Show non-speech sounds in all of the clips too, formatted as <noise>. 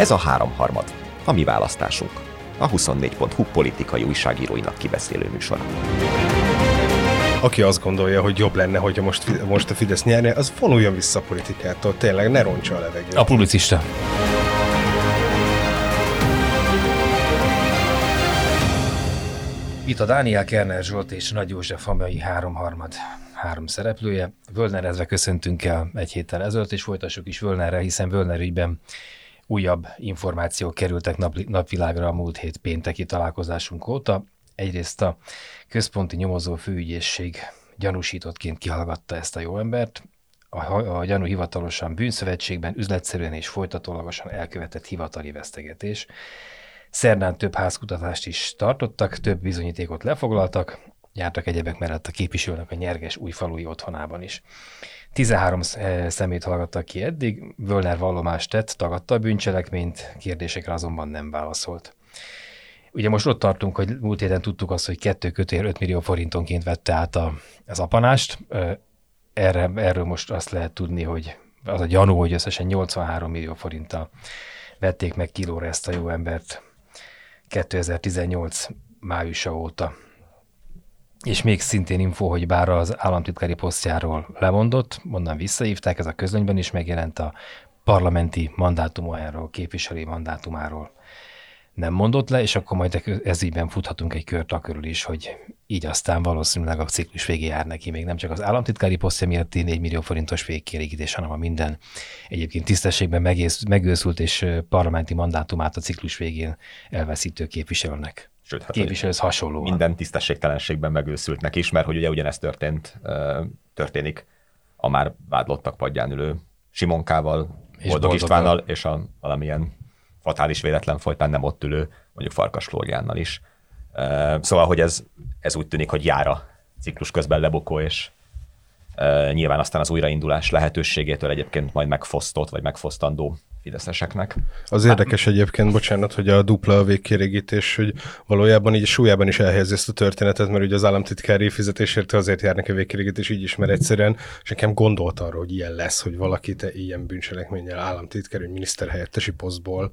Ez a háromharmad, a mi választásunk. A 24.hu politikai újságíróinak kibeszélő műsora. Aki azt gondolja, hogy jobb lenne, hogyha most, most a Fidesz nyerne, az vonuljon vissza a politikától, tényleg ne roncsa a levegőt. A publicista. Itt a Dániel Kerner Zsolt és Nagy József Famai háromharmad három szereplője. Völnerezve köszöntünk el egy héttel ezelőtt, és folytassuk is Völnerre, hiszen Völner ügyben újabb információk kerültek nap, napvilágra a múlt hét pénteki találkozásunk óta. Egyrészt a központi nyomozó főügyészség gyanúsítottként kihallgatta ezt a jó embert, a, a gyanú hivatalosan bűnszövetségben üzletszerűen és folytatólagosan elkövetett hivatali vesztegetés. Szerdán több házkutatást is tartottak, több bizonyítékot lefoglaltak, jártak egyebek mellett a képviselőnek a nyerges újfalui otthonában is. 13 eh, szemét hallgattak ki eddig, Völner vallomást tett, tagadta a bűncselekményt, kérdésekre azonban nem válaszolt. Ugye most ott tartunk, hogy múlt héten tudtuk azt, hogy kettő kötél 5 millió forintonként vette át a, az apanást. Erre, erről most azt lehet tudni, hogy az a gyanú, hogy összesen 83 millió forinttal vették meg kilóra ezt a jó embert 2018 májusa óta. És még szintén info, hogy bár az államtitkári posztjáról lemondott, onnan visszahívták, ez a közönyben is megjelent a parlamenti mandátumáról, képviselői mandátumáról nem mondott le, és akkor majd ez ígyben futhatunk egy kört a körül is, hogy így aztán valószínűleg a ciklus végé jár neki, még nem csak az államtitkári posztja miatt 4 millió forintos végkielégítés, hanem a minden egyébként tisztességben megőszült és parlamenti mandátumát a ciklus végén elveszítő képviselőnek. Sőt, hát képviselőhöz hasonló. Minden tisztességtelenségben megőszültnek is, mert hogy ugye ugyanezt történt, történik a már vádlottak padján ülő Simonkával, és Boldog Istvánnal, és a valamilyen fatális véletlen folytán nem ott ülő, mondjuk Farkas Flóriánnal is. Szóval, hogy ez, ez úgy tűnik, hogy jár a ciklus közben lebukó, és nyilván aztán az újraindulás lehetőségétől egyébként majd megfosztott, vagy megfosztandó fideszeseknek. Az érdekes egyébként, bocsánat, hogy a dupla végkérégítés, hogy valójában így súlyában is elhelyezi ezt a történetet, mert ugye az államtitkári fizetésért azért járnak a végkérégítés így is, mert egyszerűen, és nekem gondolt arra, hogy ilyen lesz, hogy valaki te ilyen bűncselekménnyel államtitkár, hogy miniszterhelyettesi posztból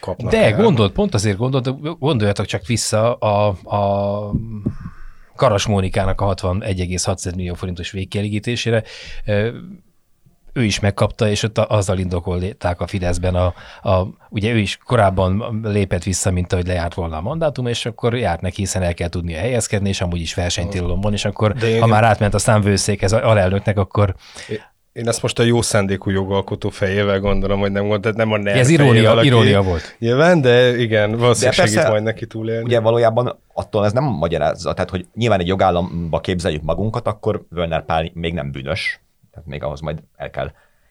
kapnak De el. gondolt, pont azért gondolt, gondoljatok csak vissza a, a Karas Mónikának a 61,6 millió forintos végkielégítésére ő is megkapta, és ott azzal indokolták a Fideszben, a, a, ugye ő is korábban lépett vissza, mint ahogy lejárt volna a mandátum, és akkor járt neki, hiszen el kell tudnia helyezkedni, és amúgy is versenytilalom van, és akkor, én, ha már átment a számvőszékhez alelnöknek, akkor én ezt most a jó szándékú jogalkotó fejével gondolom, hogy nem gondolt, nem a nerv Ez irónia, valaki, irónia volt. Nyilván, de igen, valószínűleg de segít majd neki túlélni. Ugye valójában attól ez nem magyarázza, tehát hogy nyilván egy jogállamba képzeljük magunkat, akkor Völner Pál még nem bűnös, tehát még ahhoz majd el kell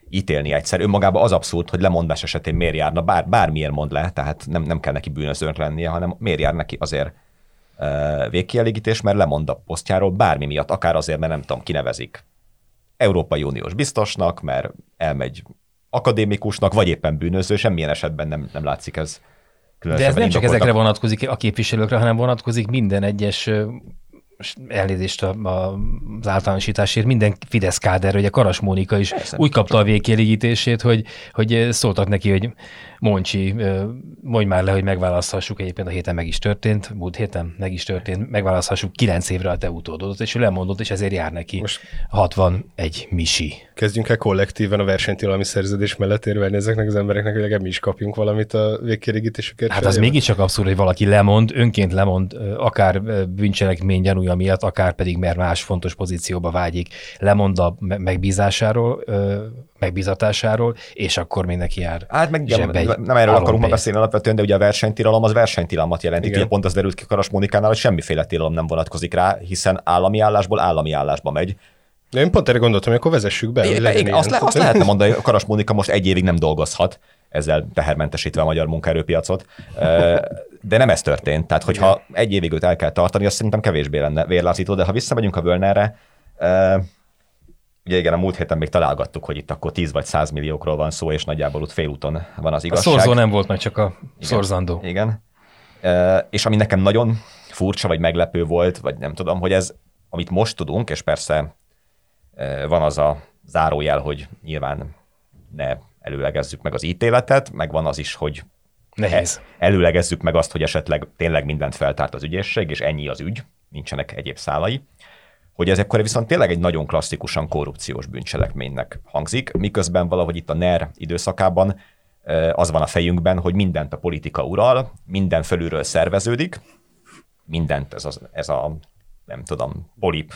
ítélni egyszer. Önmagában az abszurd, hogy lemondás esetén miért járna, bár, bármiért mond le, tehát nem, nem kell neki bűnözőnek lennie, hanem miért jár neki azért uh, végkielégítés, mert lemond a posztjáról bármi miatt, akár azért, mert nem tudom, kinevezik Európai Uniós biztosnak, mert elmegy akadémikusnak, vagy éppen bűnöző, semmilyen esetben nem, nem látszik ez De ez nem csak ezekre vonatkozik a képviselőkre, hanem vonatkozik minden egyes elnézést az általánosításért, minden Fidesz káder, ugye Karas Mónika is Persze, úgy kapta a végkielégítését, hogy, hogy szóltak neki, hogy Moncsi, mondj már le, hogy megválaszthassuk, egyébként a héten meg is történt, múlt héten meg is történt, megválaszthassuk kilenc évre a te utódot, és ő lemondott, és ezért jár neki Most 61 misi. Kezdjünk el kollektíven a versenytilalmi szerződés mellett érvelni ezeknek az embereknek, hogy legalább mi is kapjunk valamit a végkielégítésükért. Hát az mégiscsak abszurd, hogy valaki lemond, önként lemond, akár bűncselekmény gyanúja miatt, akár pedig mert más fontos pozícióba vágyik, lemond a megbízásáról, megbízatásáról, és akkor még neki jár. Hát meg igen, nem, erről akarunk ma beszélni alapvetően, de ugye a versenytilalom az versenytilalmat jelenti. Ugye pont az derült ki Karas Mónikánál, hogy semmiféle tilalom nem vonatkozik rá, hiszen állami állásból állami állásba megy. De én pont erre gondoltam, hogy akkor vezessük be. Hogy legyen igen, azt, le, azt lehetne mondani, hogy Karas Mónika most egy évig nem dolgozhat, ezzel tehermentesítve a magyar munkaerőpiacot. De nem ez történt. Tehát, hogyha egy évig őt el kell tartani, azt szerintem kevésbé lenne vérlázító, de ha visszamegyünk a Völnerre, Ugye igen, a múlt héten még találgattuk, hogy itt akkor 10 vagy 100 milliókról van szó, és nagyjából ott félúton van az igazság. A szorzó nem volt meg, csak a igen, szorzandó. Igen. E, és ami nekem nagyon furcsa, vagy meglepő volt, vagy nem tudom, hogy ez, amit most tudunk, és persze e, van az a zárójel, hogy nyilván ne előlegezzük meg az ítéletet, meg van az is, hogy Nehéz. előlegezzük meg azt, hogy esetleg tényleg mindent feltárt az ügyészség, és ennyi az ügy, nincsenek egyéb szálai, hogy ez akkor viszont tényleg egy nagyon klasszikusan korrupciós bűncselekménynek hangzik, miközben valahogy itt a NER időszakában az van a fejünkben, hogy mindent a politika ural, minden felülről szerveződik, mindent ez, az, ez a, nem tudom, polip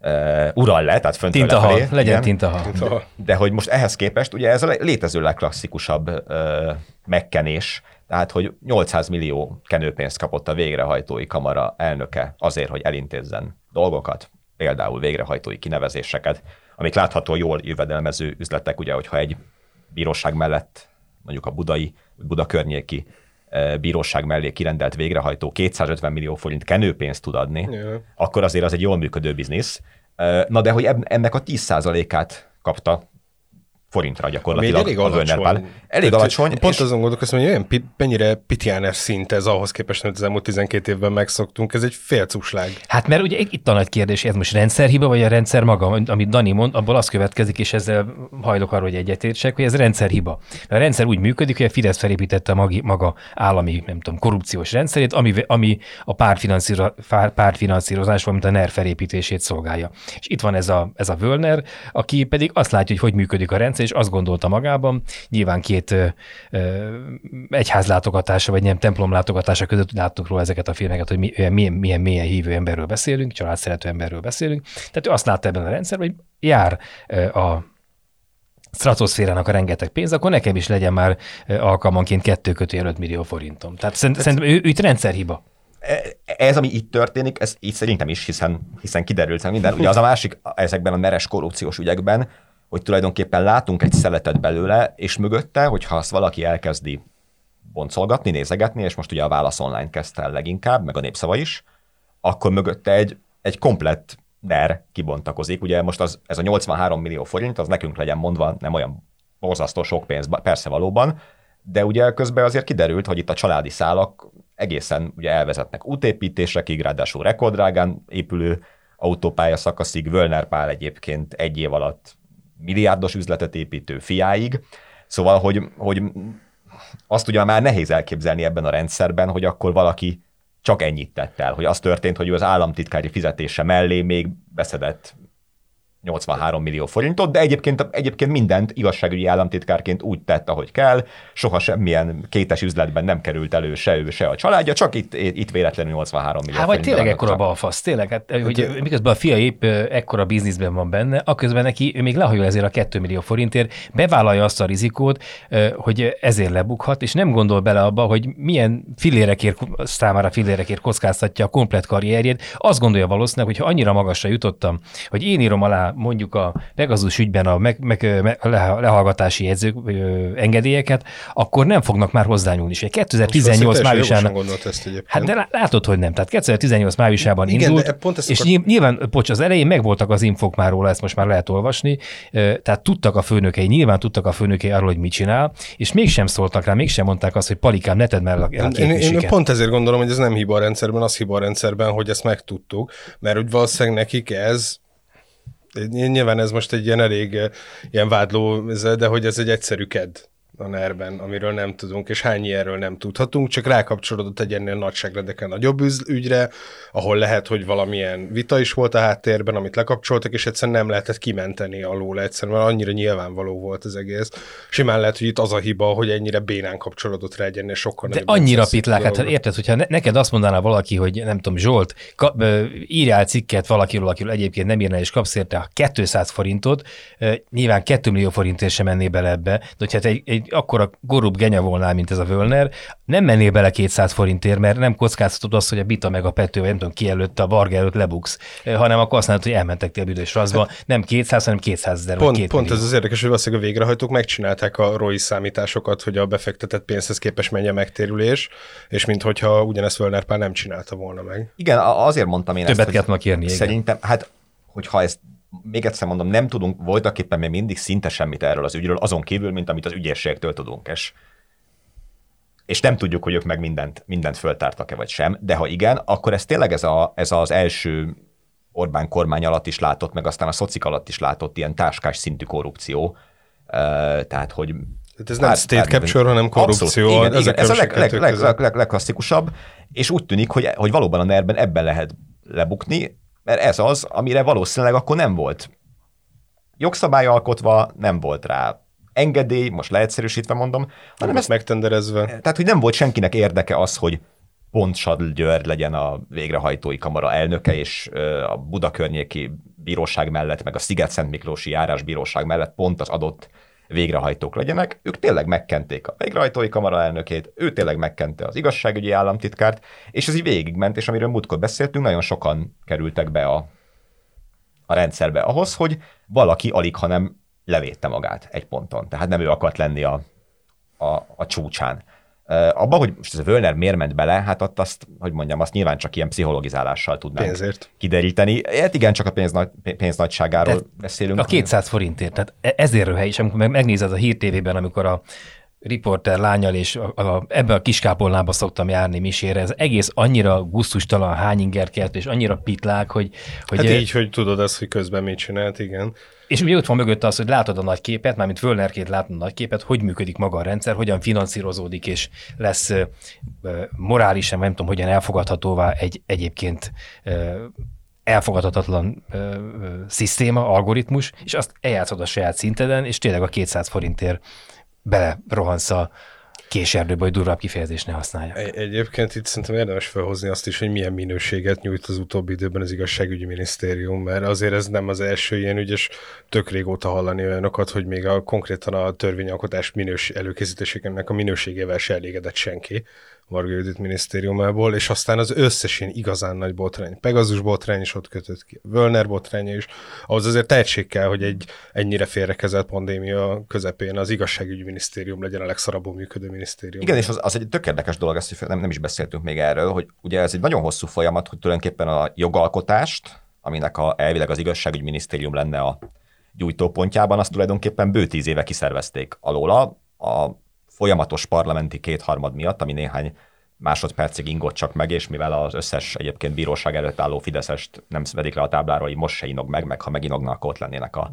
uh, ural le, tehát fönt Tintaha, lefelé, legyen igen. tintaha. Tintaha. De hogy most ehhez képest, ugye ez a létező legklasszikusabb uh, megkenés, tehát, hogy 800 millió kenőpénzt kapott a végrehajtói kamara elnöke azért, hogy elintézzen dolgokat, például végrehajtói kinevezéseket, amik látható jól jövedelmező üzletek, ugye, hogyha egy bíróság mellett, mondjuk a budai, Buda környéki eh, bíróság mellé kirendelt végrehajtó 250 millió forint kenőpénzt tud adni, Ja. akkor azért az egy jól működő biznisz. Eh, Na de hogy ennek a 10%-át kapta forintra gyakorlatilag elég a Werner Pál. alacsony. Elég Tehát, alacsony. Pont és- azon gondolkoztam, hogy olyan pi- mennyire pitiánes szint ez ahhoz képest, amit az elmúlt 12 évben megszoktunk. Ez egy félcuslág. Hát mert ugye itt a nagy kérdés, ez most rendszerhiba, vagy a rendszer maga, amit Dani mond, abból az következik, és ezzel hajlok arra, hogy egyetértsek, hogy ez rendszerhiba. A rendszer úgy működik, hogy a Fidesz felépítette a magi, maga állami, nem tudom, korrupciós rendszerét, ami, ami a pártfinanszíro, pár- pártfinanszírozás, valamint a NER felépítését szolgálja. És itt van ez a, ez a Völner, aki pedig azt látja, hogy hogy működik a rendszer, és azt gondolta magában, nyilván két ö, ö, egyházlátogatása, vagy nem templomlátogatása között láttuk róla ezeket a filmeket, hogy mi, milyen, milyen, milyen mélyen hívő emberről beszélünk, családszerető emberről beszélünk. Tehát ő azt látta ebben a rendszerben, hogy jár ö, a stratoszférának a rengeteg pénz, akkor nekem is legyen már alkalmanként 2 kötőjel 5 millió forintom. Tehát szerint- szerintem ő, ő itt rendszerhiba. ez, ami itt történik, ez így szerintem is, hiszen, hiszen kiderült hogy minden. Ugye az a másik ezekben a meres korrupciós ügyekben, hogy tulajdonképpen látunk egy szeletet belőle, és mögötte, hogyha azt valaki elkezdi boncolgatni, nézegetni, és most ugye a Válasz Online kezdte el leginkább, meg a Népszava is, akkor mögötte egy, egy komplett NER kibontakozik. Ugye most az, ez a 83 millió forint, az nekünk legyen mondva, nem olyan borzasztó sok pénz, persze valóban, de ugye közben azért kiderült, hogy itt a családi szálak egészen ugye elvezetnek útépítésekig, ráadásul rekorddrágán épülő autópálya szakaszig, Völner Pál egyébként egy év alatt milliárdos üzletet építő fiáig. Szóval, hogy, hogy azt ugye már nehéz elképzelni ebben a rendszerben, hogy akkor valaki csak ennyit tett el, hogy az történt, hogy ő az államtitkári fizetése mellé még beszedett 83 millió forintot, de egyébként, egyébként mindent igazságügyi államtitkárként úgy tett, ahogy kell, soha semmilyen kétes üzletben nem került elő se ő, se a családja, csak itt, itt véletlenül 83 millió Hát vagy tényleg ekkora balfasz, tényleg, hát, hogy miközben a fia épp ekkora bizniszben van benne, aközben neki ő még lehajol ezért a 2 millió forintért, bevállalja azt a rizikót, hogy ezért lebukhat, és nem gondol bele abba, hogy milyen filérekért, számára filérekért kockáztatja a komplet karrierjét. Azt gondolja valószínűleg, hogy ha annyira magasra jutottam, hogy én írom alá mondjuk a Pegasus ügyben a meg, meg, lehallgatási jegyzők, engedélyeket, akkor nem fognak már hozzányúlni. És egy 2018 májusán gondolt ezt egyébként. Hát de lá- látod, hogy nem. Tehát 2018 májusában Igen, indult, pont ezt és akar- nyilv- nyilván, bocs, az elején megvoltak az infok már róla, ezt most már lehet olvasni, tehát tudtak a főnökei, nyilván tudtak a főnökei arról, hogy mit csinál, és mégsem szóltak rá, mégsem mondták azt, hogy palikám, ne tedd már a Én, én, én pont ezért gondolom, hogy ez nem hiba a rendszerben, az hiba a rendszerben, hogy ezt megtudtuk, mert úgy valószínűleg nekik ez, nyilván ez most egy ilyen elég eh, ilyen vádló, de hogy ez egy egyszerű ked a NER-ben, amiről nem tudunk, és hány ilyenről nem tudhatunk, csak rákapcsolódott egy ennél nagyságrendeken nagyobb ügyre, ahol lehet, hogy valamilyen vita is volt a háttérben, amit lekapcsoltak, és egyszerűen nem lehetett kimenteni alól egyszerűen, mert annyira nyilvánvaló volt az egész. Simán lehet, hogy itt az a hiba, hogy ennyire bénán kapcsolódott rá egy ennél sokkal De annyira pitlák, hát érted, hogyha ne, neked azt mondaná valaki, hogy nem tudom, Zsolt, ka, ö, írjál cikket valakiről, akiről egyébként nem írnál, és kapsz érte 200 forintot, nyilván 2 millió forintért sem menné bele ebbe, de hogyha te egy, egy akkora gorub genya volnál, mint ez a Völner, nem mennél bele 200 forintért, mert nem kockáztatod azt, hogy a Bita meg a Pető, vagy nem tudom ki előtt, a Varga előtt lebuksz, hanem akkor azt mondod, hogy elmentek tél büdös raszba, nem 200, hanem 200 ezer, Pont, 2 pont millió. ez az érdekes, hogy valószínűleg a végrehajtók megcsinálták a ROI számításokat, hogy a befektetett pénzhez képes menjen a megtérülés, és minthogyha ugyanezt Völner Pál nem csinálta volna meg. Igen, a- azért mondtam én Többet ezt, kellett kérni, igen. Szerintem, hát, hogyha ezt még egyszer mondom, nem tudunk voltak éppen még mindig szinte semmit erről az ügyről, azon kívül, mint amit az ügyészségtől tudunk, és, és nem tudjuk, hogy ők meg mindent, mindent föltártak-e vagy sem, de ha igen, akkor ez tényleg ez, a, ez az első Orbán kormány alatt is látott, meg aztán a szocik alatt is látott ilyen táskás szintű korrupció, tehát, hogy Tehát ez nem hát, state capture, hanem korrupció. Abszolút, igen, igen. Ez a leg, leg, leg, leg, leg, legklasszikusabb, és úgy tűnik, hogy, hogy valóban a ner ebben lehet lebukni, mert ez az, amire valószínűleg akkor nem volt jogszabály alkotva, nem volt rá engedély, most leegyszerűsítve mondom, hanem ezt megtenderezve. Tehát, hogy nem volt senkinek érdeke az, hogy pont Sadl György legyen a végrehajtói kamara elnöke, és a Buda környéki bíróság mellett, meg a Sziget-Szent Miklósi járásbíróság mellett pont az adott végrehajtók legyenek. Ők tényleg megkenték a végrehajtói kamara elnökét, ő tényleg megkente az igazságügyi államtitkárt, és ez így végigment, és amiről múltkor beszéltünk, nagyon sokan kerültek be a, a rendszerbe ahhoz, hogy valaki alig, hanem levédte magát egy ponton. Tehát nem ő akart lenni a, a, a csúcsán. Abba, hogy most ez a Völner miért ment bele, hát ott azt, hogy mondjam, azt nyilván csak ilyen pszichologizálással tudnánk Pénzért. kideríteni. Hát igen, csak a pénz, nagy, pénz nagyságáról De beszélünk. A 200 forintért, tehát e- ezért röhely, és amikor megnézed a Hír TV-ben, amikor a riporter lányal, és a, a, ebbe a kiskápolnába szoktam járni misére, ez egész annyira gusztustalan hányinger kert, és annyira pitlák, hogy... hogy hát így, hogy tudod azt, hogy közben mit csinált, igen. És ugye ott van mögött az, hogy látod a nagy képet, mármint Völnerként látod a nagy képet, hogy működik maga a rendszer, hogyan finanszírozódik, és lesz uh, morálisan, nem tudom, hogyan elfogadhatóvá egy egyébként uh, elfogadhatatlan uh, uh, szisztéma, algoritmus, és azt eljátszod a saját szinteden, és tényleg a 200 forintért bele rohansz a késerdőbe, hogy durvább kifejezést ne használják. Egy, egyébként itt szerintem érdemes felhozni azt is, hogy milyen minőséget nyújt az utóbbi időben az igazságügyi minisztérium, mert azért ez nem az első ilyen ügyes, tök régóta hallani olyanokat, hogy még a konkrétan a törvényalkotás minős előkészítésének a minőségével se elégedett senki Varga Judit minisztériumából, és aztán az összes ilyen igazán nagy botrány, Pegazus botrány is ott kötött ki, Völner botránya is, ahhoz azért tehetség kell, hogy egy ennyire félrekezelt pandémia közepén az igazságügyi minisztérium legyen a legszarabbul működő minisztérium. Igen, és az, az egy tök érdekes dolog, ezt nem, nem is beszéltünk még erről, hogy ugye ez egy nagyon hosszú folyamat, hogy tulajdonképpen a jogalkotást, aminek a, elvileg az igazságügyi minisztérium lenne a gyújtópontjában, azt tulajdonképpen bő tíz éve kiszervezték alóla. A folyamatos parlamenti kétharmad miatt, ami néhány másodpercig ingott csak meg, és mivel az összes egyébként bíróság előtt álló Fideszest nem vedik le a tábláról, hogy most se inog meg, meg ha meginogna, ott lennének a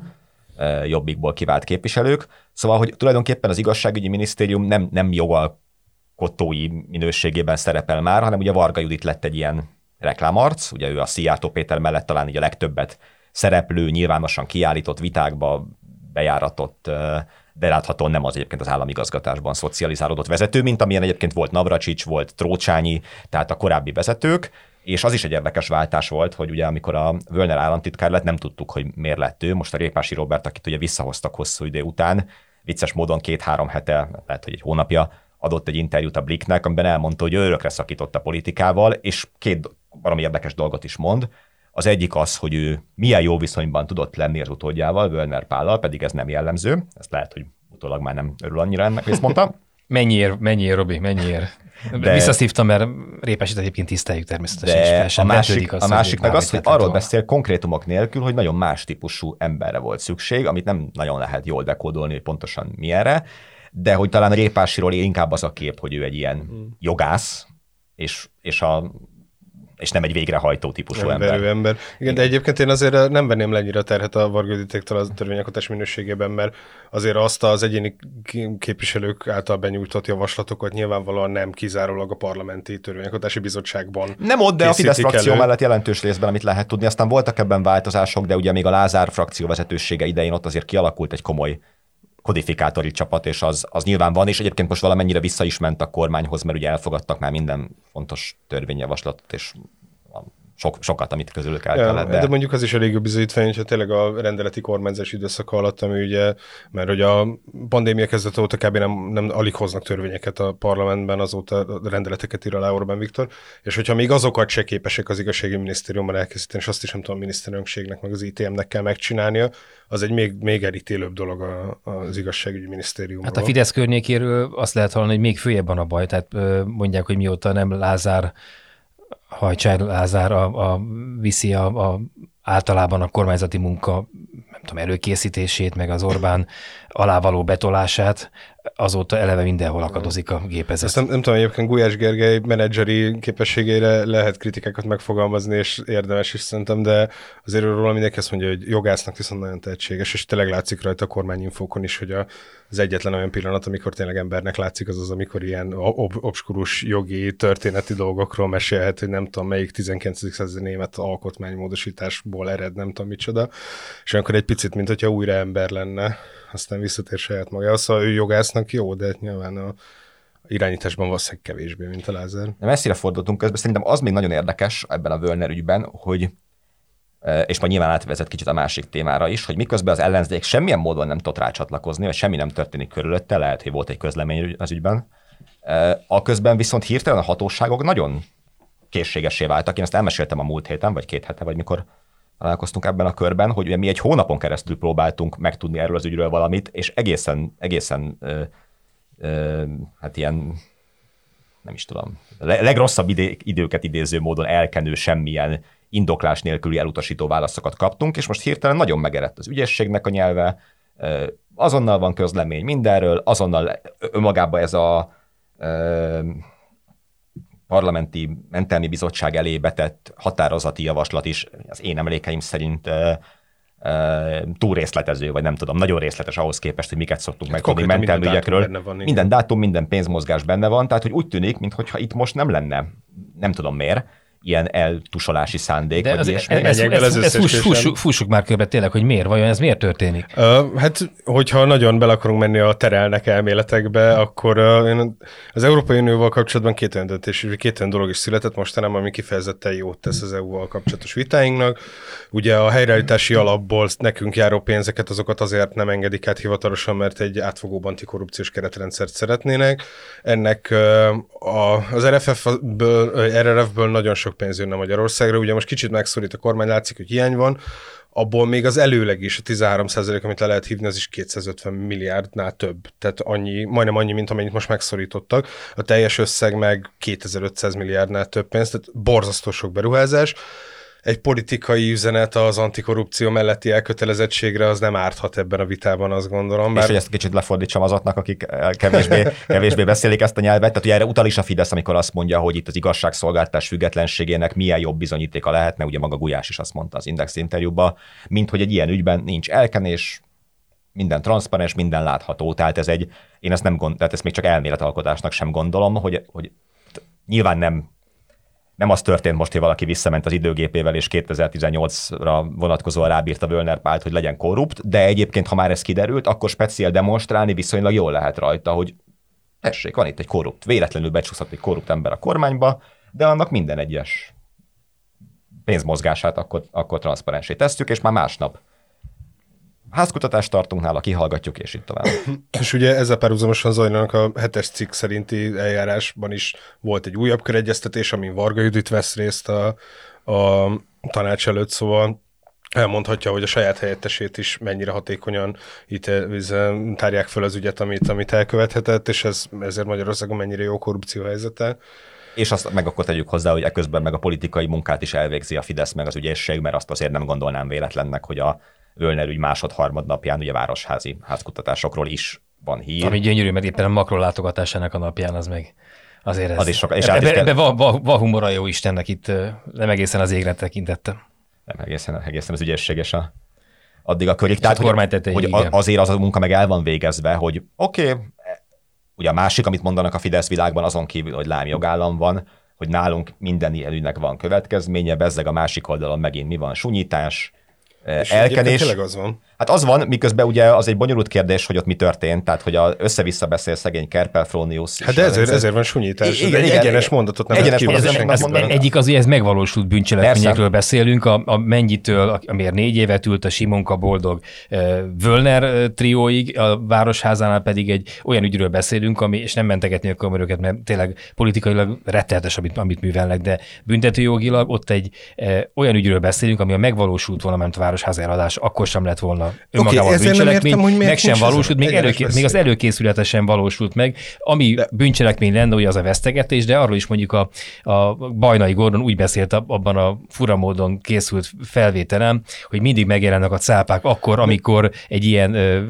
e, jobbikból kivált képviselők. Szóval, hogy tulajdonképpen az igazságügyi minisztérium nem, nem jogalkotói minőségében szerepel már, hanem ugye Varga Judit lett egy ilyen reklámarc, ugye ő a Szijjártó Péter mellett talán így a legtöbbet szereplő, nyilvánosan kiállított vitákba bejáratott de láthatóan nem az egyébként az államigazgatásban szocializálódott vezető, mint amilyen egyébként volt Navracsics, volt Trócsányi, tehát a korábbi vezetők, és az is egy érdekes váltás volt, hogy ugye amikor a Völner államtitkár lett, nem tudtuk, hogy miért lett ő. Most a Répási Robert, akit ugye visszahoztak hosszú idő után, vicces módon két-három hete, lehet, hogy egy hónapja adott egy interjút a Blicknek, amiben elmondta, hogy ő örökre szakított a politikával, és két valami érdekes dolgot is mond. Az egyik az, hogy ő milyen jó viszonyban tudott lenni az utódjával, Völner Pállal, pedig ez nem jellemző. Ezt lehet, hogy utólag már nem örül annyira ennek, hogy ezt mondta. <laughs> Mennyiért, mennyiért, Robi, mennyiért? De, Visszaszívtam, mert Répesit egyébként tiszteljük természetesen. De a másik, az, a másik meg az, hogy arról volna. beszél konkrétumok nélkül, hogy nagyon más típusú emberre volt szükség, amit nem nagyon lehet jól dekódolni, hogy pontosan milyenre, de hogy talán Répásiról inkább az a kép, hogy ő egy ilyen hmm. jogász, és, és a és nem egy végrehajtó típusú ember. ember. ember. Igen, Igen, de egyébként én azért nem venném le ennyire terhet a Vargoditéktől a törvényalkotás minőségében, mert azért azt az egyéni képviselők által benyújtott javaslatokat nyilvánvalóan nem kizárólag a parlamenti törvényalkotási bizottságban. Nem ott, de a Fidesz frakció elő. mellett jelentős részben, amit lehet tudni. Aztán voltak ebben változások, de ugye még a Lázár frakció vezetősége idején ott azért kialakult egy komoly kodifikátori csapat, és az, az nyilván van, és egyébként most valamennyire vissza is ment a kormányhoz, mert ugye elfogadtak már minden fontos törvényjavaslatot, és sok, sokat, amit közülük el kellett. De... de mondjuk az is elég jó bizonyítvány, hogyha tényleg a rendeleti kormányzás időszaka alatt, ami ugye, mert ugye a pandémia kezdet óta kb. Nem, nem alig hoznak törvényeket a parlamentben, azóta a rendeleteket ír alá Orbán Viktor, és hogyha még azokat se képesek az igazsági minisztériumban elkészíteni, és azt is nem tudom, a miniszterelnökségnek, meg az ITM-nek kell megcsinálnia, az egy még, még elítélőbb dolog a, az igazságügyi minisztériumban. Hát a Fidesz környékéről azt lehet hallani, hogy még följebb van a baj, tehát mondják, hogy mióta nem Lázár Hajcsár Lázár a, a, viszi a, a, általában a kormányzati munka nem tudom, előkészítését, meg az Orbán alávaló betolását, azóta eleve mindenhol akadozik a gépezet. Ezt nem, nem tudom, egyébként Gulyás Gergely menedzseri képességére lehet kritikákat megfogalmazni, és érdemes is szerintem, de azért róla mindenki azt mondja, hogy jogásznak viszont nagyon tehetséges, és tényleg látszik rajta a kormányinfókon is, hogy a, az egyetlen olyan pillanat, amikor tényleg embernek látszik, az az, amikor ilyen ob- obskurus jogi, történeti dolgokról mesélhet, hogy nem tudom, melyik 19. századi német alkotmánymódosításból ered, nem tudom micsoda, és akkor egy picit, mint hogyha újra ember lenne, aztán visszatér saját maga. Szóval ő jogásznak jó, de nyilván a irányításban valószínűleg kevésbé, mint a Lázár. De messzire fordultunk közben, szerintem az még nagyon érdekes ebben a Völner ügyben, hogy és majd nyilván átvezet kicsit a másik témára is, hogy miközben az ellenzék semmilyen módon nem tudott rácsatlakozni, vagy semmi nem történik körülötte, lehet, hogy volt egy közlemény az ügyben, a közben viszont hirtelen a hatóságok nagyon készségesé váltak. Én ezt elmeséltem a múlt héten, vagy két hete, vagy mikor találkoztunk ebben a körben, hogy ugye mi egy hónapon keresztül próbáltunk megtudni erről az ügyről valamit, és egészen, egészen ö, ö, hát ilyen nem is tudom, legrosszabb idő, időket idéző módon elkenő semmilyen indoklás nélküli elutasító válaszokat kaptunk, és most hirtelen nagyon megerett az ügyességnek a nyelve, azonnal van közlemény mindenről, azonnal önmagában ez a parlamenti mentelmi bizottság elé betett határozati javaslat is az én emlékeim szerint túl részletező, vagy nem tudom, nagyon részletes ahhoz képest, hogy miket szoktunk hát megtudni mentelmi ügyekről. Van, minden dátum, minden pénzmozgás benne van, tehát hogy úgy tűnik, mintha itt most nem lenne, nem tudom miért, ilyen eltusolási szándék, De vagy ilyesmi. Ez, ez, ez, ez, fuss, fussuk, fussuk már körbe tényleg, hogy miért, vajon ez miért történik? Uh, hát, hogyha nagyon bele akarunk menni a terelnek elméletekbe, akkor uh, az Európai Unióval kapcsolatban két olyan döntés, két olyan dolog is született mostanában, ami kifejezetten jót tesz az EU-val kapcsolatos vitáinknak. Ugye a helyreállítási alapból nekünk járó pénzeket, azokat azért nem engedik át hivatalosan, mert egy átfogó antikorrupciós keretrendszert szeretnének. Ennek uh, a, az RFF-ből, RRF-ből nagyon sok sok pénz jönne Magyarországra. Ugye most kicsit megszorít a kormány, látszik, hogy hiány van, abból még az előleg is, a 13 amit le lehet hívni, az is 250 milliárdnál több. Tehát annyi, majdnem annyi, mint amennyit most megszorítottak. A teljes összeg meg 2500 milliárdnál több pénz, tehát borzasztó sok beruházás egy politikai üzenet az antikorrupció melletti elkötelezettségre az nem árthat ebben a vitában, azt gondolom. Bár... És hogy ezt kicsit lefordítsam azoknak, akik eh, kevésbé, kevésbé beszélik ezt a nyelvet. Tehát ugye erre utal is a Fidesz, amikor azt mondja, hogy itt az igazságszolgáltás függetlenségének milyen jobb bizonyítéka lehetne, ugye maga Gulyás is azt mondta az Index interjúban, mint hogy egy ilyen ügyben nincs elkenés, minden transzparens, minden látható. Tehát ez egy, én ezt nem gond, tehát ezt még csak elméletalkotásnak sem gondolom, hogy, hogy nyilván nem nem az történt most, hogy valaki visszament az időgépével, és 2018-ra vonatkozóan rábírta Völner Pált, hogy legyen korrupt, de egyébként, ha már ez kiderült, akkor speciál demonstrálni viszonylag jól lehet rajta, hogy tessék, van itt egy korrupt, véletlenül becsúszott egy korrupt ember a kormányba, de annak minden egyes pénzmozgását akkor, akkor transzparensé tesszük, és már másnap házkutatást tartunk nála, kihallgatjuk, és itt tovább. <coughs> És ugye ezzel párhuzamosan zajlanak a hetes cikk szerinti eljárásban is volt egy újabb köregyeztetés, amin Varga Judit vesz részt a, a tanács előtt, szóval elmondhatja, hogy a saját helyettesét is mennyire hatékonyan itt tárják fel az ügyet, amit, amit elkövethetett, és ez, ezért Magyarországon mennyire jó korrupció helyzete. És azt meg akkor tegyük hozzá, hogy eközben meg a politikai munkát is elvégzi a Fidesz meg az ügyészség, mert azt azért nem gondolnám véletlennek, hogy a Völner ügy másod-harmad napján ugye városházi házkutatásokról is van hír. Ami gyönyörű, mert éppen a makro látogatásának a napján az meg azért ez... Az is sok, és ebbe, ebbe, ebbe van, van, van humora jó Istennek itt, nem egészen az égre tekintette. Nem egészen, egészen az ügyességes a, addig a körig. Tehát, hogy, tetei, hogy igen. azért az a munka meg el van végezve, hogy oké, okay, ugye a másik, amit mondanak a Fidesz világban, azon kívül, hogy lámjogállam van, hogy nálunk minden ilyen ügynek van következménye, bezzeg a másik oldalon megint mi van, sunyítás, és elkenés. Tényleg az van. Hát az van, miközben ugye az egy bonyolult kérdés, hogy ott mi történt, tehát hogy a, össze-vissza beszél szegény Kerpel Fronius. Hát de ezért, ezért van sunyítás. Igen, egy igen, egyenes igen, mondatot nem egyenes mondatot ez, ez, ez, Egyik az, hogy ez megvalósult bűncselekményekről beszélünk, a, a mennyitől, amiért négy évet ült a Simonka Boldog Völner trióig, a Városházánál pedig egy olyan ügyről beszélünk, ami, és nem mentegetni a kamerókat, mert tényleg politikailag rettenetes, amit, amit művelnek, de büntetőjogilag ott egy e, olyan ügyről beszélünk, ami a megvalósult volna, ment a Városház eladás, akkor sem lett volna önmagában okay, bűncselekmény, értem, hogy meg sem valósult, még, előké, még az előkészülete sem valósult meg. Ami de. bűncselekmény lenne, hogy az a vesztegetés, de arról is mondjuk a, a Bajnai Gordon úgy beszélt abban a furamódon készült felvételem, hogy mindig megjelennek a cápák akkor, amikor egy ilyen ö,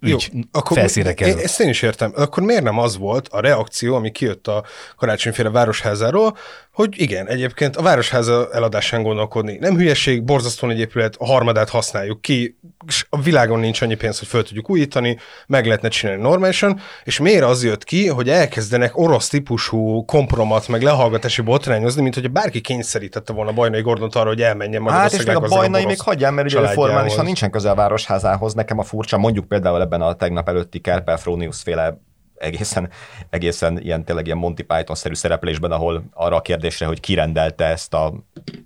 ügy Jó, akkor felszínre kerül. Ezt én is értem. Akkor miért nem az volt a reakció, ami kijött a karácsonyféle városházáról, hogy igen, egyébként a városháza eladásán gondolkodni. Nem hülyeség, borzasztóan egy épület, a harmadát használjuk ki, és a világon nincs annyi pénz, hogy föl tudjuk újítani, meg lehetne csinálni normálisan, és miért az jött ki, hogy elkezdenek orosz típusú kompromat, meg lehallgatási botrányozni, mint hogy bárki kényszerítette volna Bajnai Gordont arra, hogy elmenjen Magyarország Hát és még a Bajnai még hagyjál, mert ugye formálisan nincsen közel a városházához, nekem a furcsa, mondjuk például ebben a tegnap előtti Kerpel Fronius féle egészen, egészen ilyen tényleg ilyen Monty Python-szerű szereplésben, ahol arra a kérdésre, hogy ki rendelte ezt a,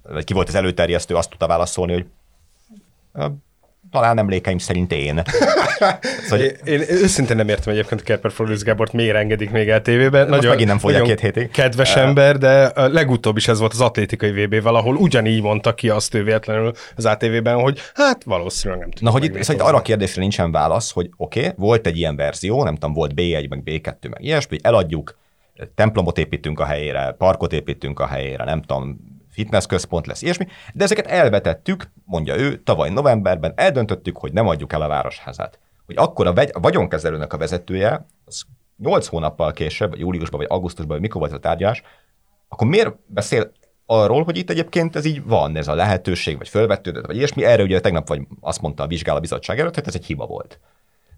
vagy ki volt az előterjesztő, azt tudta válaszolni, hogy talán emlékeim szerint én. <laughs> szóval, én, én őszintén nem értem egyébként Kerper Florius Gábort miért engedik még el tévében. Most nagyon, megint nem fogja két hétig. Kedves uh, ember, de legutóbb is ez volt az atlétikai VB-vel, ahol ugyanígy mondta ki azt ő véletlenül az ATV-ben, hogy hát valószínűleg nem tudom. Na, hogy itt, szóval arra a kérdésre nincsen válasz, hogy oké, okay, volt egy ilyen verzió, nem tudom, volt B1, meg B2, meg ilyesmi, eladjuk, templomot építünk a helyére, parkot építünk a helyére, nem tudom, fitness központ lesz, ilyesmi, de ezeket elvetettük, mondja ő, tavaly novemberben eldöntöttük, hogy nem adjuk el a városházát. Hogy akkor a, vegy, a vagyonkezelőnek a vezetője, az 8 hónappal később, vagy júliusban, vagy augusztusban, vagy mikor volt a tárgyalás, akkor miért beszél arról, hogy itt egyébként ez így van, ez a lehetőség, vagy fölvetődött, vagy ilyesmi. Erre ugye tegnap vagy azt mondta a vizsgálóbizottság előtt, hogy ez egy hiba volt.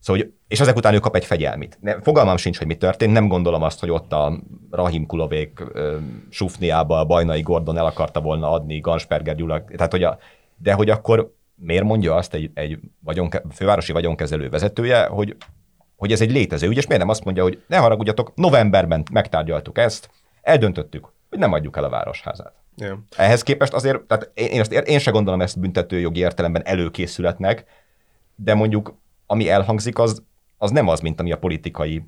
Szóval, hogy, és ezek után ő kap egy fegyelmit. Ne, fogalmam sincs, hogy mi történt, nem gondolom azt, hogy ott a Rahim Kulovék Sufniába a Bajnai Gordon el akarta volna adni Gansperger Gyula, tehát hogy a, de hogy akkor miért mondja azt egy, egy vagyonke, fővárosi vagyonkezelő vezetője, hogy, hogy ez egy létező ügy, és miért nem azt mondja, hogy ne haragudjatok, novemberben megtárgyaltuk ezt, eldöntöttük, hogy nem adjuk el a városházát. Yeah. Ehhez képest azért, tehát én, én, azt, én sem gondolom ezt büntetőjogi értelemben előkészületnek, de mondjuk ami elhangzik, az, az nem az, mint ami a politikai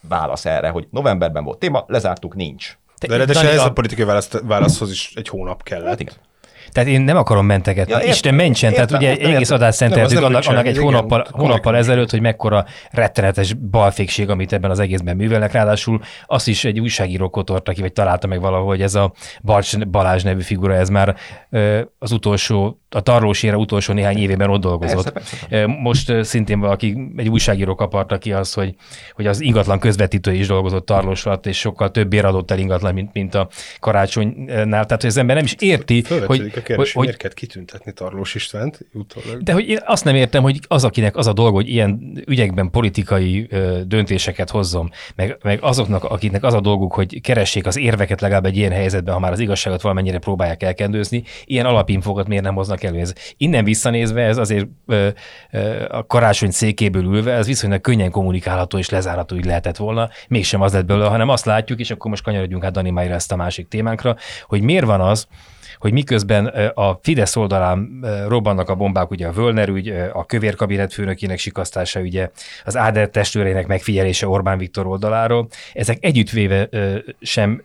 válasz erre, hogy novemberben volt téma, lezártuk, nincs. De, de, de ez a... a politikai válasz, válaszhoz is egy hónap kellett. Hát igen. Tehát én nem akarom mentegetni. Ja, Isten mentsen, tehát ugye egy egész adást szenteltük annak, annak egy hónappal, hónappal ezelőtt, hogy mekkora rettenetes balfékség, amit ebben az egészben művelnek. Ráadásul azt is egy újságíró kotorta ki, vagy találta meg valahol, hogy ez a Balázs nevű figura, ez már az utolsó a tarlósére utolsó néhány évében ott dolgozott. Persze, persze. Most szintén valaki, egy újságíró kaparta ki azt, hogy, hogy az ingatlan közvetítő is dolgozott tarlós alatt, és sokkal többért adott el ingatlan, mint, mint a karácsonynál. Tehát, hogy az ember nem is érti, hogy... a kérdés, hogy, miért kitüntetni Tarlós Istvánt utólag? De hogy én azt nem értem, hogy az, akinek az a dolga, hogy ilyen ügyekben politikai döntéseket hozzon, meg, meg azoknak, akiknek az a dolguk, hogy keressék az érveket legalább egy ilyen helyzetben, ha már az igazságot valamennyire próbálják elkendőzni, ilyen alapinfokat miért nem hoznak elő. Ez, innen visszanézve ez azért ö, ö, a karácsony székéből ülve, ez viszonylag könnyen kommunikálható és lezárható így lehetett volna, mégsem az lett belőle, hanem azt látjuk, és akkor most kanyarodjunk át Dani Májra ezt a másik témánkra, hogy miért van az, hogy miközben a Fidesz oldalán robbannak a bombák, ugye a Völner ügy, a kövér kabinet főnökének sikasztása, ugye az Áder testőrének megfigyelése Orbán Viktor oldaláról, ezek együttvéve sem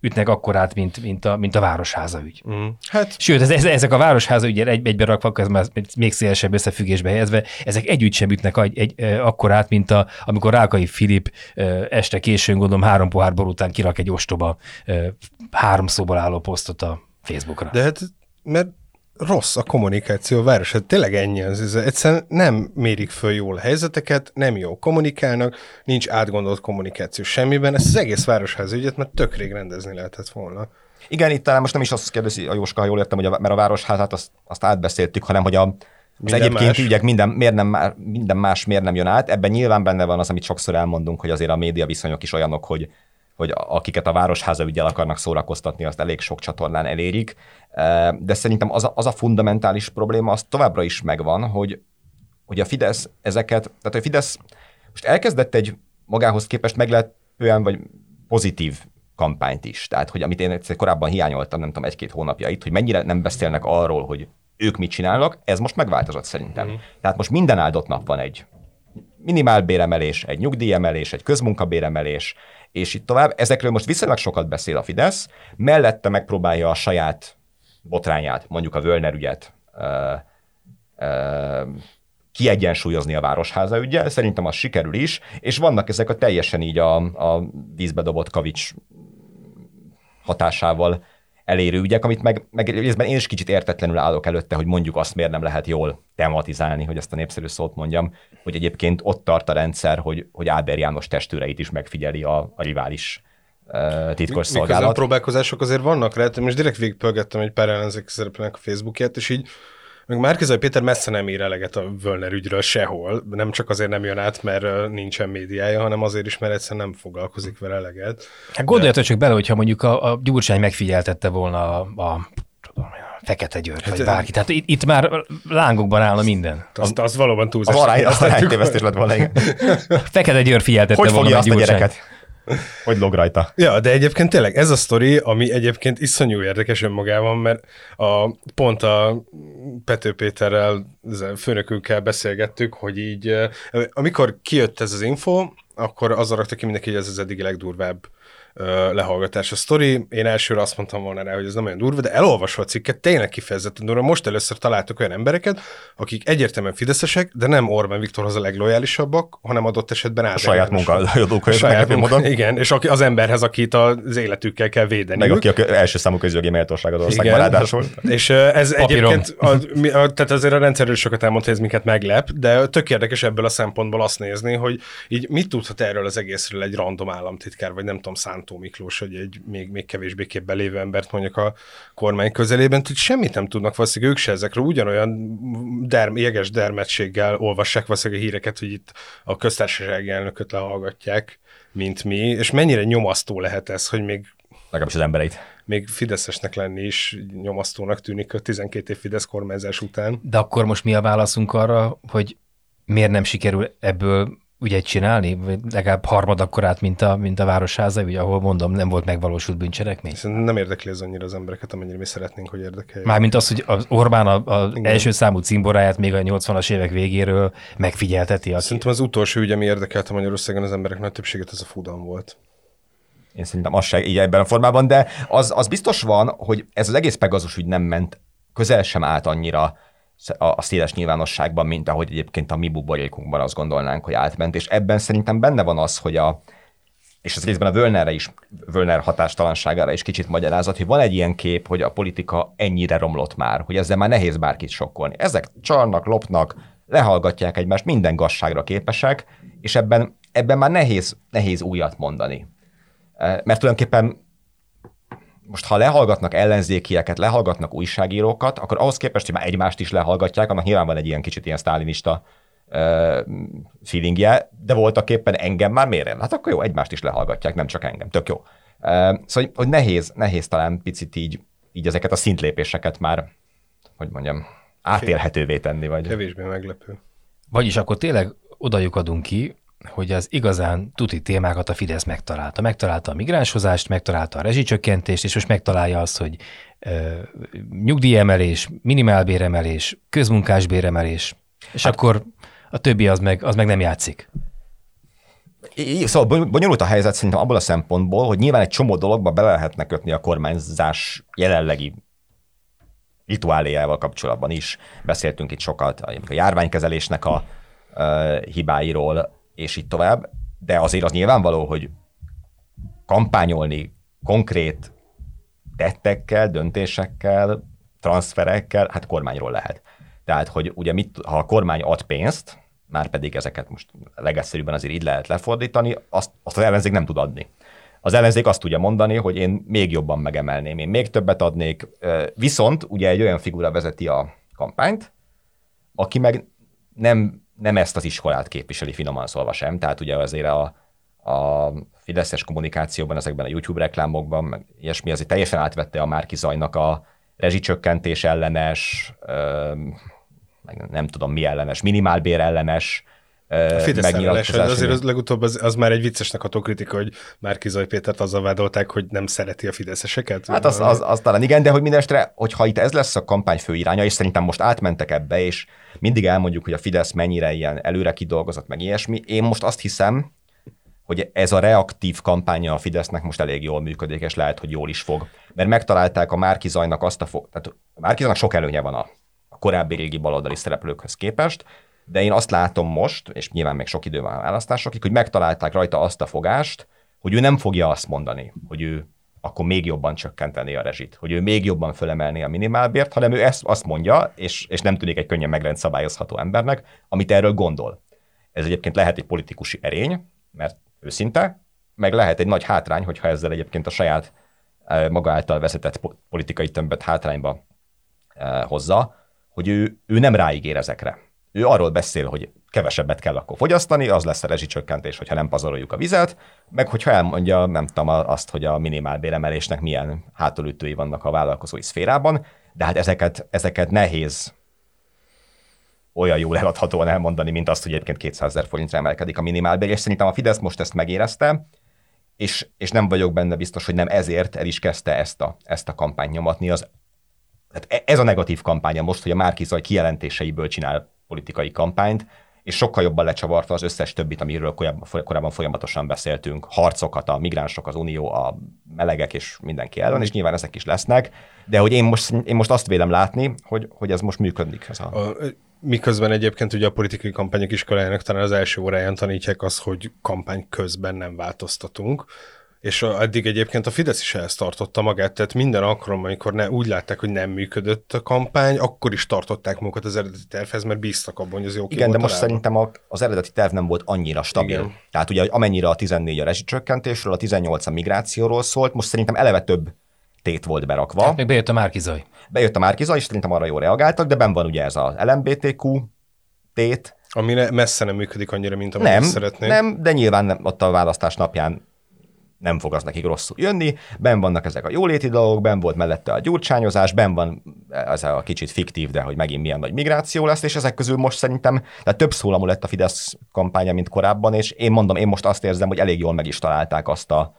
ütnek akkorát, mint, mint, a, mint a Városháza ügy. Mm. Hát. Sőt, ez, ezek a Városháza ügyek egy, egybe rakva, ez már még szélesebb összefüggésbe helyezve, ezek együtt sem ütnek egy, egy, akkorát, mint a, amikor Rákai Filip este későn, gondolom három pohár bor után kirak egy ostoba három szóból álló posztot a Facebookra. De hát, mert rossz a kommunikáció a város. Hát tényleg ennyi az. Ez egyszerűen nem mérik föl jól a helyzeteket, nem jó kommunikálnak, nincs átgondolt kommunikáció semmiben. Ezt az egész városház ügyet mert tök rég rendezni lehetett volna. Igen, itt talán most nem is azt kérdezi a Jóska, ha jól értem, hogy a, mert a városházát azt, azt átbeszéltük, hanem hogy a, az egyébként más. ügyek minden, miért nem, minden más miért nem jön át. Ebben nyilván benne van az, amit sokszor elmondunk, hogy azért a média viszonyok is olyanok, hogy, hogy akiket a városháza ügyel akarnak szórakoztatni, azt elég sok csatornán elérik. De szerintem az a, az a fundamentális probléma, az továbbra is megvan, hogy, hogy a Fidesz ezeket, tehát a Fidesz most elkezdett egy magához képest meglepően vagy pozitív kampányt is. Tehát, hogy amit én korábban hiányoltam, nem tudom, egy-két hónapja itt, hogy mennyire nem beszélnek arról, hogy ők mit csinálnak, ez most megváltozott szerintem. Mm. Tehát most minden áldott nap van egy minimálbéremelés, egy nyugdíjemelés, egy közmunkabéremelés, és itt tovább. Ezekről most viszonylag sokat beszél a Fidesz, mellette megpróbálja a saját botrányát, mondjuk a Völner ügyet kiegyensúlyozni a városháza ügyel, szerintem az sikerül is, és vannak ezek a teljesen így a, a vízbe dobott kavics hatásával elérő ügyek, amit meg, meg részben én is kicsit értetlenül állok előtte, hogy mondjuk azt miért nem lehet jól tematizálni, hogy ezt a népszerű szót mondjam, hogy egyébként ott tart a rendszer, hogy, hogy Áder János testőreit is megfigyeli a, a rivális titkos szolgálat. Miközben próbálkozások azért vannak rá, most direkt végigpörgettem egy pár ellenzéki szereplőnek a Facebookját, és így meg Márkizai Péter messze nem ír eleget a Völner ügyről sehol, nem csak azért nem jön át, mert nincsen médiája, hanem azért is, mert egyszerűen nem foglalkozik vele eleget. Hát gondoljatok csak bele, hogyha mondjuk a, a Gyurcsány megfigyeltette volna a, a tudom, Fekete György, hát, vagy bárki. Tehát itt, itt már lángokban állna minden. Az, az valóban túlzás. A varány, az lett volna, igen. <laughs> Fekete György figyeltette Hogy volna azt a gyereket? Hogy log rajta. Ja, de egyébként tényleg ez a sztori, ami egyébként iszonyú érdekes önmagában, mert a, pont a Pető Péterrel, főnökünkkel beszélgettük, hogy így, amikor kijött ez az info, akkor azzal rakta ki mindenki, hogy ez az eddigi legdurvább lehallgatás a sztori. Én elsőre azt mondtam volna rá, hogy ez nem olyan durva, de elolvasva a cikket tényleg kifejezetten durva. Most először találtak olyan embereket, akik egyértelműen fideszesek, de nem Orbán Viktorhoz a leglojálisabbak, hanem adott esetben A saját munkahelyadók, a saját munka, Igen, és aki, az emberhez, akit az életükkel kell védeni. Meg aki a első számú közjogi méltóság az országban ráadásul. És ez egyébként, a, a, tehát azért a rendszerről sokat elmondta, hogy ez minket meglep, de tök érdekes ebből a szempontból azt nézni, hogy így mit tudhat erről az egészről egy random államtitkár, vagy nem tudom, szánt Szántó Miklós, hogy egy még, még kevésbé képbe lévő embert mondjuk a kormány közelében, hogy semmit nem tudnak valószínűleg ők se ezekről, ugyanolyan derm, jeges dermedséggel olvassák valószínűleg a híreket, hogy itt a köztársasági elnököt lehallgatják, mint mi, és mennyire nyomasztó lehet ez, hogy még legalábbis az embereit. Még Fideszesnek lenni is nyomasztónak tűnik a 12 év Fidesz kormányzás után. De akkor most mi a válaszunk arra, hogy miért nem sikerül ebből ügyet csinálni, vagy legalább harmad akkorát, mint a, mint a Városháza, ugye, ahol mondom, nem volt megvalósult bűncselekmény. Szerintem nem érdekli ez annyira az embereket, amennyire mi szeretnénk, hogy érdekelje. Mármint az, hogy az Orbán az első számú cimboráját még a 80-as évek végéről megfigyelteti. Aki... Szerintem az utolsó ügy, ami érdekelte Magyarországon az emberek nagy többséget, az a Fudan volt. Én szerintem az se így ebben a formában, de az, az biztos van, hogy ez az egész Pegazus ügy nem ment közel sem át annyira a széles nyilvánosságban, mint ahogy egyébként a mi buborékunkban azt gondolnánk, hogy átment, és ebben szerintem benne van az, hogy a, és az részben a Völnerre is, Völner hatástalanságára is kicsit magyarázat, hogy van egy ilyen kép, hogy a politika ennyire romlott már, hogy ezzel már nehéz bárkit sokkolni. Ezek csalnak, lopnak, lehallgatják egymást, minden gazságra képesek, és ebben, ebben már nehéz, nehéz újat mondani. Mert tulajdonképpen most ha lehallgatnak ellenzékieket, lehallgatnak újságírókat, akkor ahhoz képest, hogy már egymást is lehallgatják, annak nyilván van egy ilyen kicsit ilyen sztálinista uh, feelingje, de voltak éppen engem már miért? Hát akkor jó, egymást is lehallgatják, nem csak engem, tök jó. Uh, szóval, hogy nehéz, nehéz talán picit így, így ezeket a szintlépéseket már, hogy mondjam, átélhetővé tenni. Vagy... Kevésbé meglepő. Vagyis akkor tényleg oda adunk ki, hogy az igazán tuti témákat a Fidesz megtalálta. Megtalálta a migránshozást, megtalálta a rezsicsökkentést, és most megtalálja azt, hogy ö, nyugdíjemelés, minimálbéremelés, közmunkásbéremelés, és hát, akkor a többi az meg, az meg nem játszik. Szóval bonyolult a helyzet szerintem abból a szempontból, hogy nyilván egy csomó dologba bele lehetne kötni a kormányzás jelenlegi rituáléjával kapcsolatban is. Beszéltünk itt sokat a járványkezelésnek a, a hibáiról, és így tovább, de azért az nyilvánvaló, hogy kampányolni konkrét tettekkel, döntésekkel, transferekkel, hát kormányról lehet. Tehát, hogy ugye mit, ha a kormány ad pénzt, már pedig ezeket most legegyszerűbben azért így lehet lefordítani, azt, azt az ellenzék nem tud adni. Az ellenzék azt tudja mondani, hogy én még jobban megemelném, én még többet adnék, viszont ugye egy olyan figura vezeti a kampányt, aki meg nem nem ezt az iskolát képviseli finoman szólva sem, tehát ugye azért a, a fideszes kommunikációban, ezekben a YouTube reklámokban, meg ilyesmi azért teljesen átvette a Márki Zajnak a rezsicsökkentés ellenes, meg nem tudom mi ellenes, minimálbér ellenes, a Fidesz ellenes, azért az legutóbb az, az már egy viccesnek ható kritika, hogy Márki Zaj Pétert azzal vádolták, hogy nem szereti a fideszeseket. Hát az, az, az talán igen, de hogy mindestre, hogyha itt ez lesz a kampány fő iránya, és szerintem most átmentek ebbe, és mindig elmondjuk, hogy a Fidesz mennyire ilyen előre kidolgozott, meg ilyesmi. Én most azt hiszem, hogy ez a reaktív kampánya a Fidesznek most elég jól működik, és lehet, hogy jól is fog. Mert megtalálták a Márki Zajnak azt a fog... Tehát a Márki Zajnak sok előnye van a a korábbi régi baloldali szereplőkhöz képest, de én azt látom most, és nyilván még sok idő van a választásokig, hogy megtalálták rajta azt a fogást, hogy ő nem fogja azt mondani, hogy ő akkor még jobban csökkenteni a rezsit, hogy ő még jobban fölemelni a minimálbért, hanem ő ezt azt mondja, és, és nem tűnik egy könnyen megrendszabályozható embernek, amit erről gondol. Ez egyébként lehet egy politikusi erény, mert őszinte, meg lehet egy nagy hátrány, hogyha ezzel egyébként a saját eh, maga által vezetett politikai tömböt hátrányba eh, hozza, hogy ő, ő nem ráígér ezekre. Ő arról beszél, hogy kevesebbet kell akkor fogyasztani, az lesz a rezsicsökkentés, hogyha nem pazaroljuk a vizet, meg hogyha elmondja, nem tudom, azt, hogy a minimálbéremelésnek milyen hátulütői vannak a vállalkozói szférában, de hát ezeket, ezeket nehéz olyan jól eladhatóan elmondani, mint azt, hogy egyébként 200 ezer forintra emelkedik a minimálbér, és szerintem a Fidesz most ezt megérezte, és, és nem vagyok benne biztos, hogy nem ezért el is kezdte ezt a, ezt a kampányt nyomatni. Az, tehát e, ez a negatív kampánya most, hogy a Márkizaj kijelentéseiből csinál politikai kampányt, és sokkal jobban lecsavarta az összes többit, amiről korábban folyamatosan beszéltünk, harcokat, a migránsok, az unió, a melegek és mindenki ellen, és nyilván ezek is lesznek, de hogy én most, én most azt vélem látni, hogy, hogy ez most működik. Ez a... a miközben egyébként ugye a politikai kampányok iskolájának talán az első óráján tanítják azt, hogy kampány közben nem változtatunk, és addig egyébként a Fidesz is ezt tartotta magát, tehát minden alkalommal, amikor ne, úgy látták, hogy nem működött a kampány, akkor is tartották magukat az eredeti tervhez, mert bíztak abban, hogy az jó Igen, de most találva. szerintem az eredeti terv nem volt annyira stabil. Igen. Tehát ugye amennyire a 14 a rezsicsökkentésről, a 18 a migrációról szólt, most szerintem eleve több tét volt berakva. Tehát még bejött a Márkizaj. Bejött a Márkizaj, és szerintem arra jól reagáltak, de ben van ugye ez az LMBTQ tét, ami messze nem működik annyira, mint amit nem, szeretnék. Nem, de nyilván nem, ott a választás napján nem fog az nekik rosszul jönni, ben vannak ezek a jóléti dolgok, ben volt mellette a gyurcsányozás, ben van ez a kicsit fiktív, de hogy megint milyen nagy migráció lesz, és ezek közül most szerintem, tehát több szólamú lett a Fidesz kampánya, mint korábban, és én mondom, én most azt érzem, hogy elég jól meg is találták azt a,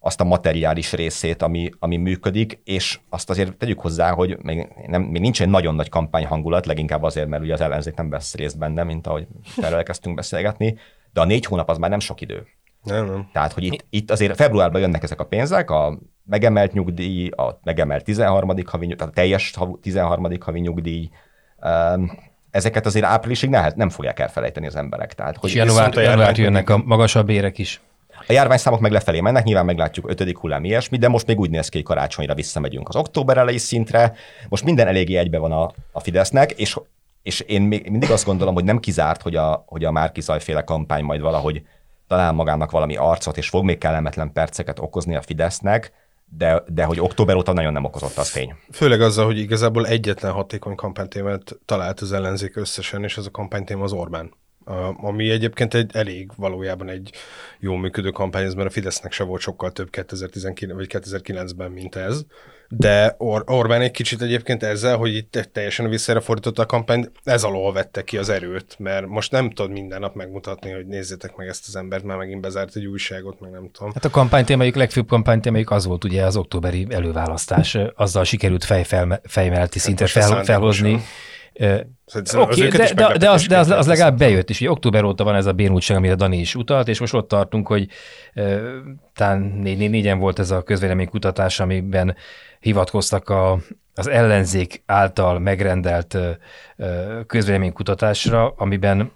azt a materiális részét, ami, ami működik, és azt azért tegyük hozzá, hogy még, nem, még nincs egy nagyon nagy kampány hangulat, leginkább azért, mert ugye az ellenzék nem vesz részt benne, mint ahogy erről elkezdtünk beszélgetni, de a négy hónap az már nem sok idő. Nem, nem. Tehát, hogy itt, itt azért februárban jönnek ezek a pénzek, a megemelt nyugdíj, a megemelt 13. havi nyugdíj, tehát a teljes 13. havi nyugdíj, ezeket azért áprilisig ne, nem fogják elfelejteni az emberek. Tehát, hogy január, január jönnek a magasabb érek is. A járványszámok meg lefelé mennek, nyilván meglátjuk ötödik hullám ilyesmi, de most még úgy néz ki, hogy karácsonyra visszamegyünk az október elejé szintre. Most minden eléggé egybe van a, a Fidesznek, és, és én még mindig azt gondolom, hogy nem kizárt, hogy a, hogy a Márki Zajféle kampány majd valahogy talál magának valami arcot, és fog még kellemetlen perceket okozni a Fidesznek, de, de hogy október óta nagyon nem okozott az tény. Főleg azzal, hogy igazából egyetlen hatékony kampánytémát talált az ellenzék összesen, és ez a kampánytéma az Orbán. Ami egyébként egy elég valójában egy jó működő kampány, ez mert a Fidesznek se volt sokkal több 2019 vagy 2009-ben, mint ez de Or- Orbán egy kicsit egyébként ezzel, hogy itt teljesen visszaére fordította a kampányt, ez alól vette ki az erőt, mert most nem tudod minden nap megmutatni, hogy nézzétek meg ezt az embert, már megint bezárt egy újságot, meg nem tudom. Hát a kampánytémájuk, legfőbb kampánytémájuk az volt ugye az októberi előválasztás, azzal sikerült fejfel, fejmeleti szintre fel, felhozni. Okay, de, de, de, az, de az, az legalább bejött is. Ugye október óta van ez a bénultság, amire Dani is utalt, és most ott tartunk, hogy uh, talán négy, négy, négyen volt ez a közvéleménykutatás, amiben hivatkoztak a, az ellenzék által megrendelt közvéleménykutatásra, amiben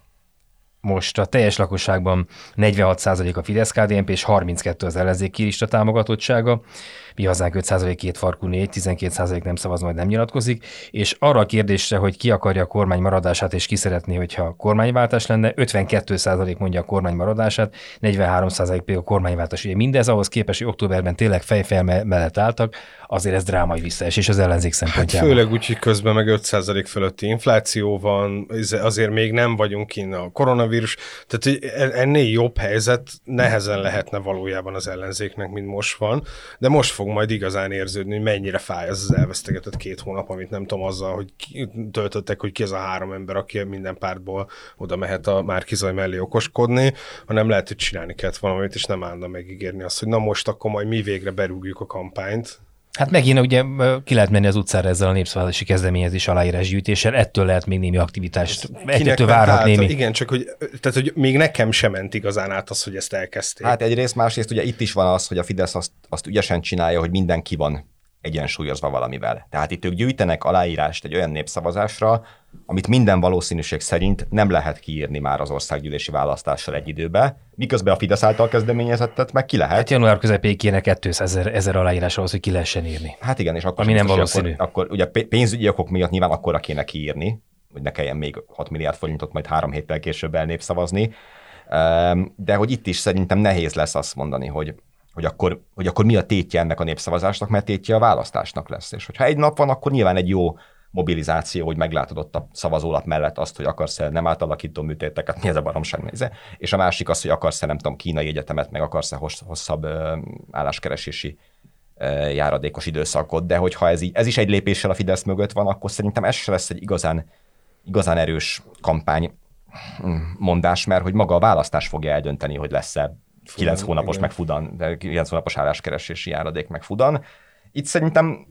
most a teljes lakosságban 46% a Fidesz-KDNP és 32 az ellenzék kirista támogatottsága mi hazánk 5% két farkú 4, 12% nem szavaz, majd nem nyilatkozik, és arra a kérdésre, hogy ki akarja a kormány maradását, és ki szeretné, hogyha kormányváltás lenne, 52% mondja a kormány maradását, 43% pedig a kormányváltás. Ugye mindez ahhoz képest, hogy októberben tényleg fejfel mellett álltak, azért ez drámai visszaesés az ellenzék szempontjából. Hát főleg úgy, hogy közben meg 5% fölötti infláció van, azért még nem vagyunk kint a koronavírus, tehát ennél jobb helyzet nehezen lehetne valójában az ellenzéknek, mint most van, de most fog majd igazán érződni, hogy mennyire fáj az az elvesztegetett két hónap, amit nem tudom azzal, hogy töltöttek, hogy ki az a három ember, aki minden pártból oda mehet a Márkizaj mellé okoskodni, hanem lehet, hogy csinálni kellett valamit, és nem állna megígérni azt, hogy na most akkor majd mi végre berúgjuk a kampányt, Hát megint ugye ki lehet menni az utcára ezzel a népszavazási kezdeményezés aláírásgyűjtéssel, ettől lehet még némi aktivitást, ettől várhat némi. Igen, csak hogy, tehát, hogy még nekem sem ment igazán át az, hogy ezt elkezdték. Hát egyrészt, másrészt ugye itt is van az, hogy a Fidesz azt, azt ügyesen csinálja, hogy mindenki van egyensúlyozva valamivel. Tehát itt ők gyűjtenek aláírást egy olyan népszavazásra, amit minden valószínűség szerint nem lehet kiírni már az országgyűlési választással egy időbe, miközben a Fidesz által kezdeményezettet meg ki lehet. Hát január közepéig kéne 200 ezer, aláírás ahhoz, hogy ki lehessen írni. Hát igen, és akkor Ami nem valószínű. Akkor, akkor ugye pé- pénzügyi okok miatt nyilván akkora kéne kiírni, hogy ne kelljen még 6 milliárd forintot majd három héttel később elnépszavazni. Ehm, De hogy itt is szerintem nehéz lesz azt mondani, hogy, hogy, akkor, hogy akkor mi a tétje ennek a népszavazásnak, mert tétje a választásnak lesz. És hogyha egy nap van, akkor nyilván egy jó mobilizáció, hogy meglátod ott a szavazólap mellett azt, hogy akarsz-e nem átalakító műtéteket, mi ez a baromság néze, és a másik az, hogy akarsz-e nem tudom, kínai egyetemet, meg akarsz-e hossz- hosszabb álláskeresési járadékos időszakot, de hogyha ez, így, ez is egy lépéssel a Fidesz mögött van, akkor szerintem ez se lesz egy igazán, igazán erős kampány mm, mondás, mert hogy maga a választás fogja eldönteni, hogy lesz-e 9 Fudan, hónapos igen. meg fudan, 9 hónapos álláskeresési járadék meg fudan. Itt szerintem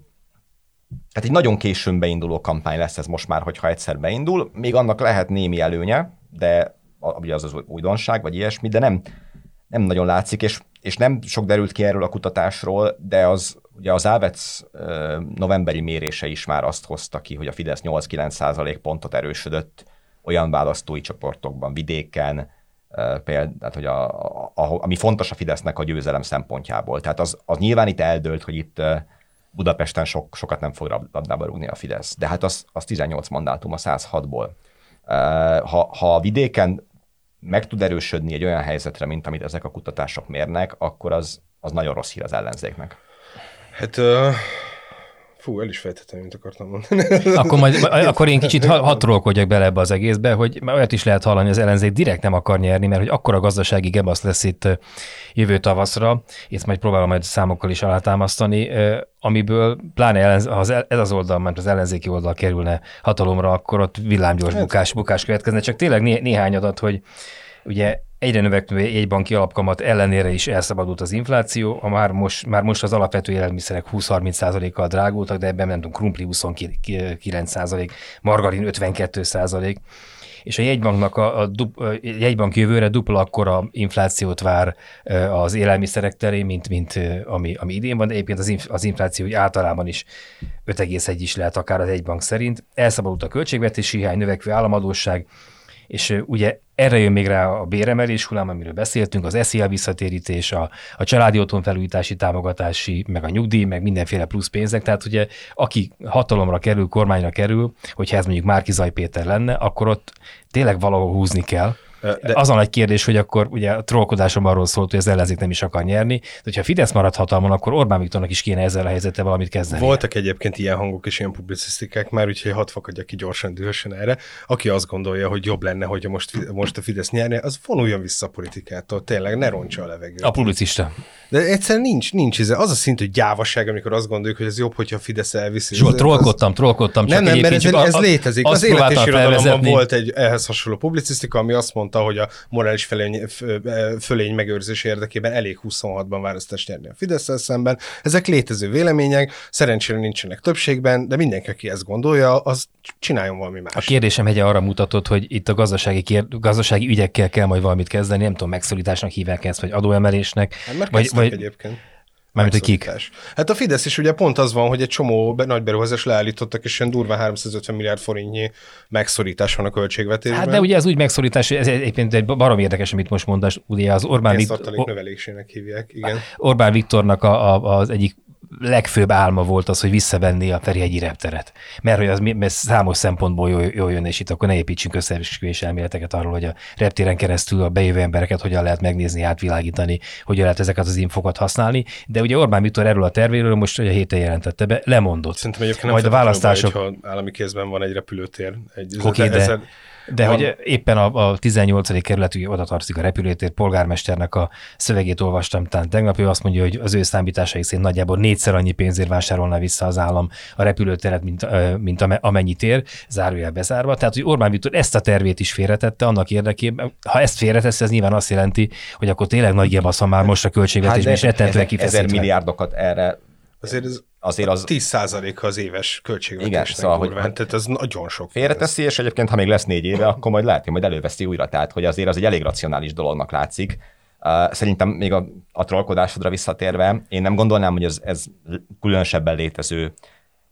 tehát egy nagyon későn beinduló kampány lesz ez most már, hogyha egyszer beindul. Még annak lehet némi előnye, de ugye az az újdonság, vagy ilyesmi, de nem, nem nagyon látszik, és, és nem sok derült ki erről a kutatásról, de az ugye az Ávec novemberi mérése is már azt hozta ki, hogy a Fidesz 8-9 százalék pontot erősödött olyan választói csoportokban, vidéken, például, tehát, hogy a, a, a, ami fontos a Fidesznek a győzelem szempontjából. Tehát az, az nyilván itt eldőlt, hogy itt Budapesten sok, sokat nem fog labdába rúgni a Fidesz. De hát az, az 18 mandátum a 106-ból. Ö, Ha, ha a vidéken meg tud erősödni egy olyan helyzetre, mint amit ezek a kutatások mérnek, akkor az, az nagyon rossz hír az ellenzéknek. Hát, uh, fú, el is fejtettem, mint akartam mondani. Akkor, <laughs> majd, akkor én kicsit ha- hadd trollkodjak bele ebbe az egészbe, hogy olyat is lehet hallani, hogy az ellenzék direkt nem akar nyerni, mert hogy akkora gazdasági gebasz lesz itt jövő tavaszra, itt majd próbálom majd számokkal is alátámasztani, amiből pláne ellenz, az ez az oldal, mert az ellenzéki oldal kerülne hatalomra, akkor ott villámgyors bukás, bukás következne. Csak tényleg né- néhány adat, hogy ugye egyre növekvő jegybanki alapkamat ellenére is elszabadult az infláció, a már most, már most az alapvető élelmiszerek 20-30%-kal drágultak, de ebben nem tudom, krumpli 29%, margarin 52%, és a jegybanknak a, a, dup, a jegybank jövőre dupla akkora inflációt vár az élelmiszerek terén, mint, mint ami, ami idén van, de egyébként az, inf, az infláció általában is 5,1 is lehet akár az egybank szerint. Elszabadult a költségvetési hiány, növekvő államadóság, és ugye erre jön még rá a béremelés hullám, amiről beszéltünk, az SZIA visszatérítés, a, a családi otthon felújítási támogatási, meg a nyugdíj, meg mindenféle plusz pénzek. Tehát ugye aki hatalomra kerül, kormányra kerül, hogyha ez mondjuk Márki Zaj Péter lenne, akkor ott tényleg valahol húzni kell. De-. Az a nagy kérdés, hogy akkor ugye a trollkodásom arról szólt, hogy az ellenzék nem is akar nyerni, de hogyha Fidesz marad hatalmon, akkor Orbán Viktornak is kéne ezzel a helyzettel valamit kezdeni. Voltak egyébként ilyen hangok és ilyen publicisztikák már, úgyhogy hadd fakadjak ki gyorsan, dühösen erre. Aki azt gondolja, hogy jobb lenne, hogy most, most a Fidesz nyerne, az vonuljon vissza a politikától, tényleg ne rontsa a levegőt. A publicista. De egyszerűen nincs, nincs ez. Az a szintű gyávaság, amikor azt gondoljuk, hogy ez jobb, hogyha a Fidesz elviszi. Zsolt, trollkodtam, trollkodtam. Nem, nem, mert ez, ez létezik. Az élet és próbáltam irodalomban volt egy ehhez hasonló publicisztika, ami azt mondta, hogy a morális fölény, fölény megőrzés érdekében elég 26-ban választást nyerni a fidesz szemben. Ezek létező vélemények, szerencsére nincsenek többségben, de mindenki, aki ezt gondolja, az csináljon valami más. A kérdésem hegye arra mutatott, hogy itt a gazdasági, kér, gazdasági ügyekkel kell majd valamit kezdeni, nem tudom, megszorításnak hívják ezt, vagy adóemelésnek, Hát vagy, vagy egyébként. Mármint, hogy kik. Hát a Fidesz is ugye pont az van, hogy egy csomó nagy beruházás leállítottak, és ilyen durván 350 milliárd forintnyi megszorítás van a költségvetésben. Hát de ugye ez úgy megszorítás, hogy ez egyébként egy barom érdekes, amit most mondasz, ugye az Orbán, Viktor, növelésének hívják, igen. Orbán Viktornak a, a, az egyik legfőbb álma volt az, hogy visszavenni a Ferihegyi repteret. Mert hogy az mert számos szempontból jól, jól jön, és itt akkor ne építsünk összeesküvés elméleteket arról, hogy a reptéren keresztül a bejövő embereket hogyan lehet megnézni, átvilágítani, hogyan lehet ezeket az infokat használni. De ugye Orbán Viktor erről a tervéről most a héten jelentette be, lemondott. Szerintem egyébként nem Majd a választások. Baj, hogyha állami kézben van egy repülőtér. Egy, de, ezer- de van- hogy éppen a, a 18. kerület, ugye oda tartozik a repülőtér, polgármesternek a szövegét olvastam talán tegnap, ő azt mondja, hogy az ő számításai szerint nagyjából négyszer annyi pénzért vásárolna vissza az állam a repülőteret, mint, mint ame- amennyi tér, zárójel bezárva. Tehát, hogy Orbán Viktor ezt a tervét is félretette annak érdekében, ha ezt félretesz, ez nyilván azt jelenti, hogy akkor tényleg nagy gebasz már most a költségvetésben, és rettentően ezer, ezer kifeszítve. milliárdokat erre Azért ez azért az 10%-a az éves költségvetésnek Igen, szóval, hogy- durván, tehát ez nagyon sok. félreteszi, és egyébként, ha még lesz négy éve, <laughs> akkor majd lehet, hogy majd előveszi újra. Tehát, hogy azért az egy elég racionális dolognak látszik. Uh, szerintem még a, a trollkodásodra visszatérve, én nem gondolnám, hogy ez, ez különösebben létező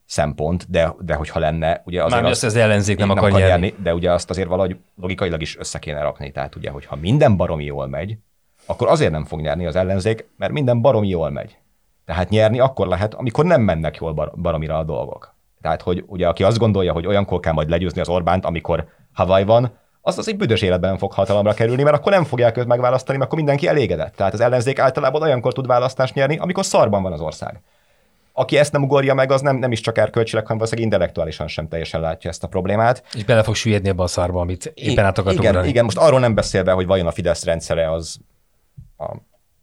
szempont, de, de hogyha lenne, ugye azért Már az, az ellenzék nem, nem akar nyerni. nyerni. de ugye azt azért valahogy logikailag is össze kéne rakni. Tehát ugye, hogyha minden baromi jól megy, akkor azért nem fog nyerni az ellenzék, mert minden baromi jól megy. Tehát nyerni akkor lehet, amikor nem mennek jól bar- baromira a dolgok. Tehát, hogy ugye aki azt gondolja, hogy olyankor kell majd legyőzni az Orbánt, amikor Hawaii van, az az egy büdös életben fog hatalomra kerülni, mert akkor nem fogják őt megválasztani, mert akkor mindenki elégedett. Tehát az ellenzék általában olyankor tud választást nyerni, amikor szarban van az ország. Aki ezt nem ugorja meg, az nem, nem is csak erkölcsileg, hanem valószínűleg intellektuálisan sem teljesen látja ezt a problémát. És bele fog süllyedni ebbe a szarba, amit éppen át akart igen, ugrani. igen, most arról nem beszélve, hogy vajon a Fidesz rendszere az a,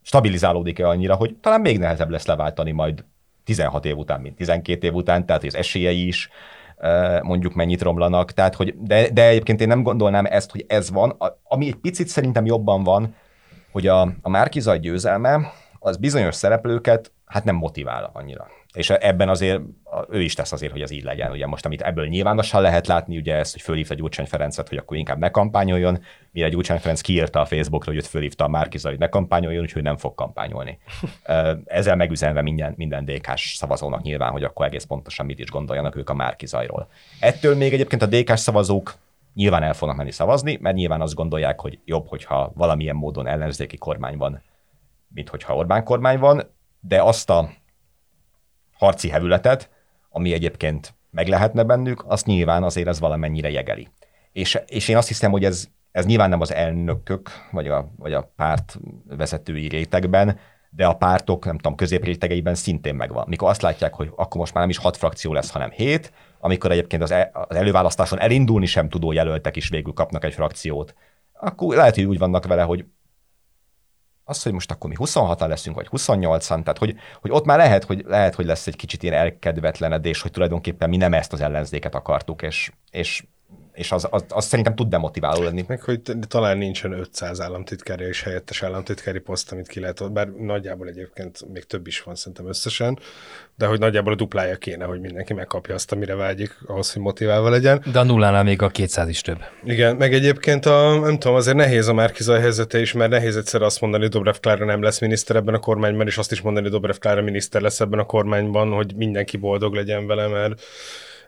stabilizálódik-e annyira, hogy talán még nehezebb lesz leváltani majd 16 év után, mint 12 év után, tehát az esélyei is mondjuk mennyit romlanak. Tehát, hogy, de, de egyébként én nem gondolnám ezt, hogy ez van. Ami egy picit szerintem jobban van, hogy a, a Márkizaj győzelme az bizonyos szereplőket hát nem motivál annyira. És ebben azért ő is tesz azért, hogy ez így legyen. Ugye most, amit ebből nyilvánosan lehet látni, ugye ezt, hogy fölhívta Gyurcsány Ferencet, hogy akkor inkább ne kampányoljon, mire Gyurcsány Ferenc kiírta a Facebookra, hogy őt fölhívta a Márkizaj, hogy ne kampányoljon, úgyhogy nem fog kampányolni. <laughs> Ezzel megüzenve minden, minden DK-s szavazónak nyilván, hogy akkor egész pontosan mit is gondoljanak ők a Márkizajról. Ettől még egyébként a DK-s szavazók nyilván el fognak menni szavazni, mert nyilván azt gondolják, hogy jobb, hogyha valamilyen módon ellenzéki kormány van, mint hogyha Orbán kormány van, de azt a harci hevületet, ami egyébként meg lehetne bennük, azt nyilván azért ez valamennyire jegeli. És, és én azt hiszem, hogy ez, ez nyilván nem az elnökök, vagy a, vagy a párt vezetői rétegben, de a pártok, nem tudom, középrétegeiben szintén megvan. Mikor azt látják, hogy akkor most már nem is hat frakció lesz, hanem hét, amikor egyébként az, el, az előválasztáson elindulni sem tudó jelöltek is végül kapnak egy frakciót, akkor lehet, hogy úgy vannak vele, hogy az, hogy most akkor mi 26-an leszünk, vagy 28-an, tehát hogy, hogy ott már lehet hogy, lehet, hogy lesz egy kicsit ilyen elkedvetlenedés, hogy tulajdonképpen mi nem ezt az ellenzéket akartuk, és, és és az, az, az szerintem tud demotiváló lenni. Meg, hogy talán nincsen 500 államtitkári és helyettes államtitkári poszt, amit ki lehet, bár nagyjából egyébként még több is van szerintem összesen, de hogy nagyjából a duplája kéne, hogy mindenki megkapja azt, amire vágyik, ahhoz, hogy motiválva legyen. De a nullánál még a 200 is több. Igen, meg egyébként a, nem tudom, azért nehéz a Márkizaj helyzete is, mert nehéz egyszer azt mondani, hogy Dobrev Klára nem lesz miniszter ebben a kormányban, és azt is mondani, hogy Dobrev Klára miniszter lesz ebben a kormányban, hogy mindenki boldog legyen vele, mert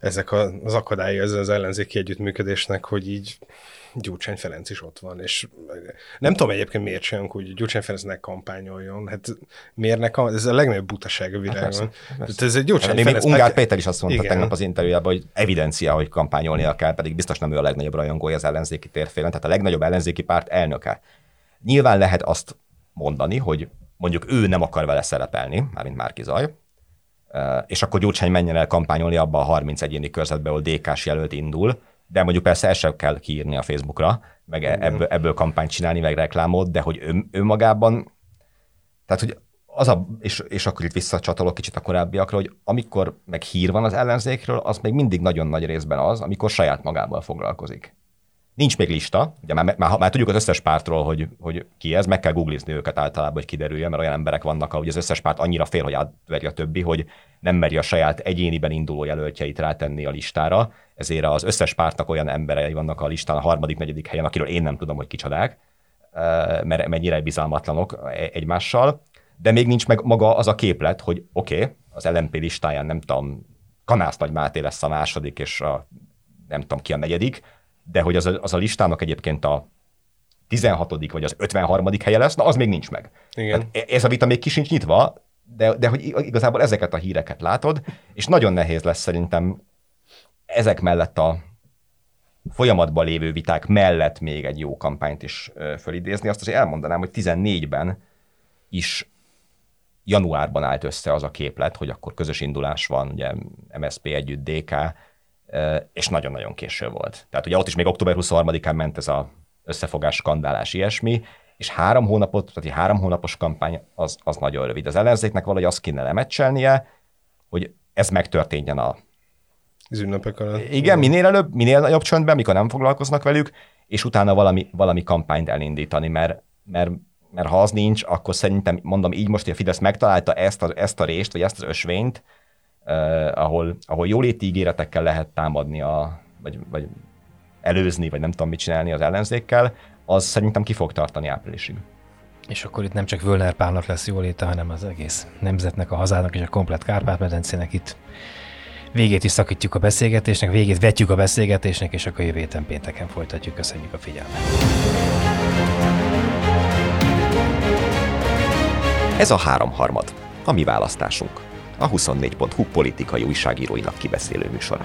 ezek az akadályai az, az ellenzéki együttműködésnek, hogy így Gyurcsány Ferenc is ott van, és nem tudom egyébként miért úgy, hogy Gyurcsány Ferenc ne kampányoljon, hát miért ne kampányoljon? Ez a legnagyobb butaság a világon. Hát ez egy Gyurcsány hát, Ferenc. Ungár Péter is azt mondta igen. tegnap az interjújában, hogy evidencia, hogy kampányolnia kell, pedig biztos nem ő a legnagyobb rajongója az ellenzéki térfélen, tehát a legnagyobb ellenzéki párt elnöke. Nyilván lehet azt mondani, hogy mondjuk ő nem akar vele szerepelni, mármint Márki Zaj, és akkor Gyurcsány menjen el kampányolni abba a 30 egyéni körzetbe, ahol DK-s jelölt indul, de mondjuk persze ezt sem kell kiírni a Facebookra, meg e- ebből, ebből kampányt csinálni, meg reklámot, de hogy ő, ő magában, tehát hogy az a, és, és akkor itt visszacsatolok kicsit a korábbiakra, hogy amikor meg hír van az ellenzékről, az még mindig nagyon nagy részben az, amikor saját magával foglalkozik. Nincs még lista, ugye már, már, már tudjuk az összes pártról, hogy, hogy ki ez, meg kell googlizni őket általában, hogy kiderüljön, mert olyan emberek vannak, ahogy az összes párt annyira fél, hogy átveri a többi, hogy nem meri a saját egyéniben induló jelöltjeit rátenni a listára, ezért az összes pártnak olyan emberei vannak a listán a harmadik, negyedik helyen, akiről én nem tudom, hogy kicsodák, mert mennyire bizalmatlanok e-, egymással, de még nincs meg maga az a képlet, hogy oké, okay, az LMP listáján nem tudom, Kanász Nagy Máté lesz a második, és a, nem tudom ki a negyedik, de hogy az a, az a listának egyébként a 16. vagy az 53. helye lesz, na az még nincs meg. Igen. Hát e- ez a vita még kisincs nyitva, de, de hogy igazából ezeket a híreket látod, és nagyon nehéz lesz szerintem ezek mellett a folyamatban lévő viták mellett még egy jó kampányt is fölidézni. Azt azért elmondanám, hogy 14-ben is januárban állt össze az a képlet, hogy akkor közös indulás van, ugye MSP együtt DK, és nagyon-nagyon késő volt. Tehát ugye ott is még október 23-án ment ez a összefogás, skandálás, ilyesmi, és három hónapot, tehát egy három hónapos kampány az, az nagyon rövid. Az ellenzéknek valahogy azt kéne lemecselnie, hogy ez megtörténjen a az ünnepek alatt. Igen, minél előbb, minél nagyobb csöndben, mikor nem foglalkoznak velük, és utána valami, valami kampányt elindítani, mert, mert, mert ha az nincs, akkor szerintem, mondom így most, hogy a Fidesz megtalálta ezt a, ezt a részt, vagy ezt az ösvényt, eh, ahol, ahol jóléti ígéretekkel lehet támadni, a, vagy, vagy előzni, vagy nem tudom mit csinálni az ellenzékkel, az szerintem ki fog tartani áprilisig. és akkor itt nem csak Völner Pálnak lesz jóléte, hanem az egész nemzetnek, a hazának és a komplet Kárpát-medencének itt végét is szakítjuk a beszélgetésnek, végét vetjük a beszélgetésnek, és akkor jövő héten pénteken folytatjuk. Köszönjük a figyelmet! Ez a háromharmad, a mi választásunk. A 24.hu politikai újságíróinak kibeszélő műsora.